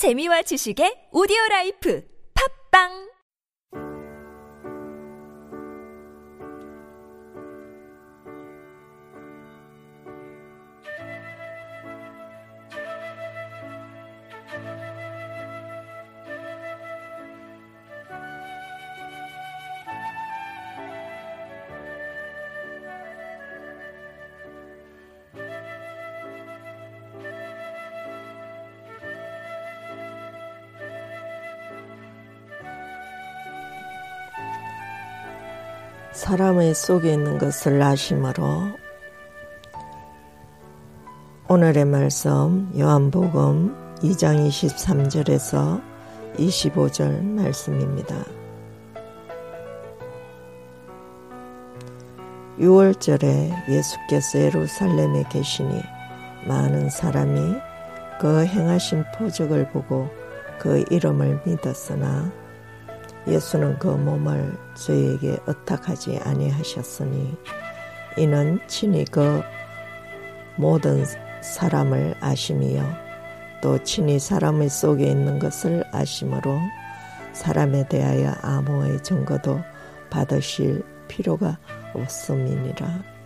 재미와 지식의 오디오 라이프. 팝빵 사람의 속에 있는 것을 아심으로 오늘의 말씀 요한복음 2장 23절에서 25절 말씀입니다. 6월절에 예수께서 예루살렘에 계시니 많은 사람이 그 행하신 포적을 보고 그 이름을 믿었으나 예수는 그 몸을 저희에게 의탁하지 아니하셨으니 이는 친히 그 모든 사람을 아심이요 또 친히 사람의 속에 있는 것을 아심으로 사람에 대하여 아무의 증거도 받으실 필요가 없음이니라.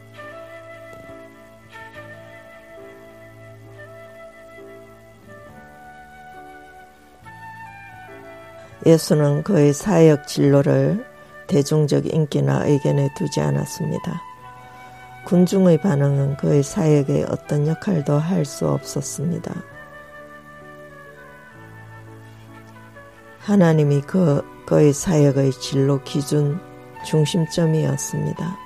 예수는 그의 사역 진로를 대중적 인기나 의견에 두지 않았습니다. 군중의 반응은 그의 사역에 어떤 역할도 할 수 없었습니다. 하나님이 그, 그의 사역의 진로 기준 중심점이었습니다.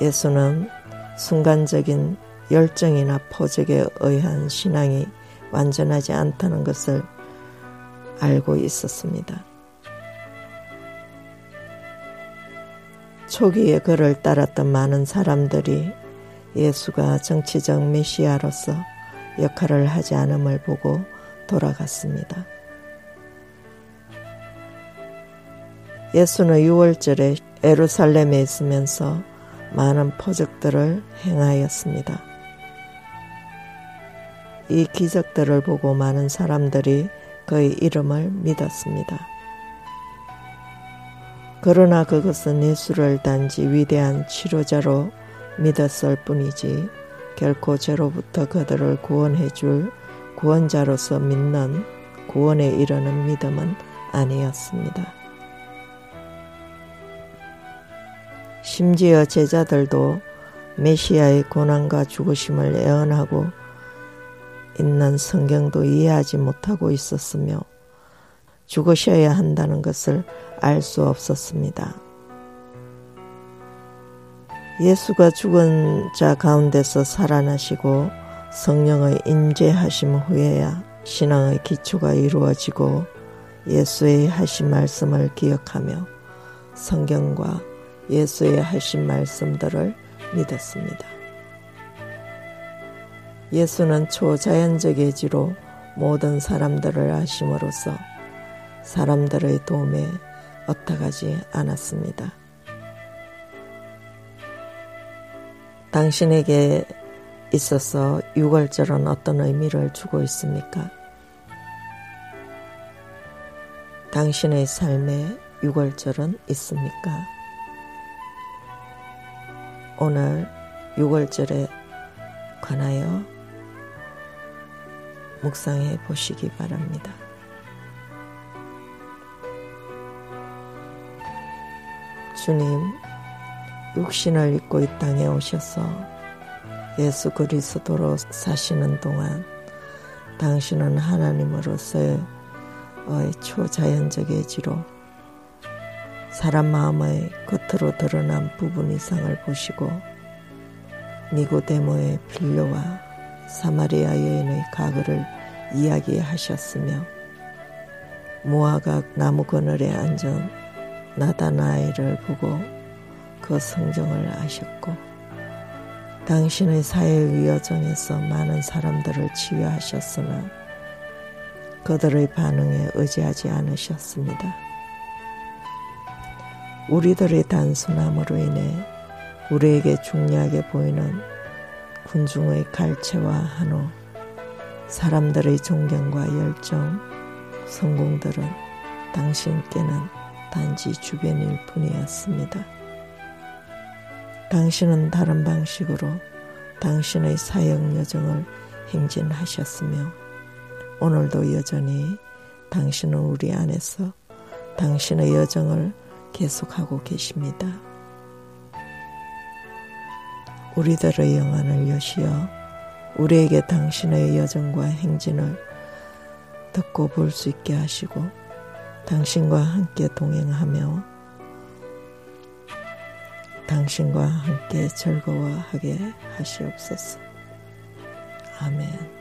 예수는 순간적인 열정이나 포적에 의한 신앙이 완전하지 않다는 것을 알고 있었습니다. 초기에 그를 따랐던 많은 사람들이 예수가 정치적 메시아로서 역할을 하지 않음을 보고 돌아갔습니다. 예수는 6월절에 에루살렘에 있으면서 많은 포적들을 행하였습니다. 이 기적들을 보고 많은 사람들이 그의 이름을 믿었습니다. 그러나 그것은 예수를 단지 위대한 치료자로 믿었을 뿐이지 결코 죄로부터 그들을 구원해 줄 구원자로서 믿는 구원에 이르는 믿음은 아니었습니다. 심지어 제자들도 메시아의 고난과 죽으심을 예언하고 있는 성경도 이해하지 못하고 있었으며 죽으셔야 한다는 것을 알 수 없었습니다. 예수가 죽은 자 가운데서 살아나시고 성령의 임재하심 후에야 신앙의 기초가 이루어지고 예수의 하신 말씀을 기억하며 성경과 예수의 하신 말씀들을 믿었습니다. 예수는 초자연적 예지로 모든 사람들을 아심으로써 사람들의 도움에 어떡하지 않았습니다. 당신에게 있어서 유월절은 어떤 의미를 주고 있습니까? 당신의 삶에 유월절은 있습니까? 오늘 유월절에 관하여 묵상해 보시기 바랍니다. 주님, 육신을 입고 이 땅에 오셔서 예수 그리스도로 사시는 동안 당신은 하나님으로서의 초자연적 의지로 사람 마음의 겉으로 드러난 부분 이상을 보시고 니고데모의 빌로와 사마리아 여인의 가그를 이야기하셨으며 모아각 나무 그늘에 앉은 나다나엘을 보고 그 성정을 아셨고 당신의 사회의 여정에서 많은 사람들을 치유하셨으나 그들의 반응에 의지하지 않으셨습니다. 우리들의 단순함으로 인해 우리에게 중요하게 보이는 군중의 갈채와 한우, 사람들의 존경과 열정, 성공들은 당신께는 단지 주변일 뿐이었습니다. 당신은 다른 방식으로 당신의 사역 여정을 행진하셨으며 오늘도 여전히 당신은 우리 안에서 당신의 여정을 계속하고 계십니다. 우리들의 영안을 여시어 우리에게 당신의 여정과 행진을 듣고 볼 수 있게 하시고 당신과 함께 동행하며 당신과 함께 즐거워하게 하시옵소서. 아멘.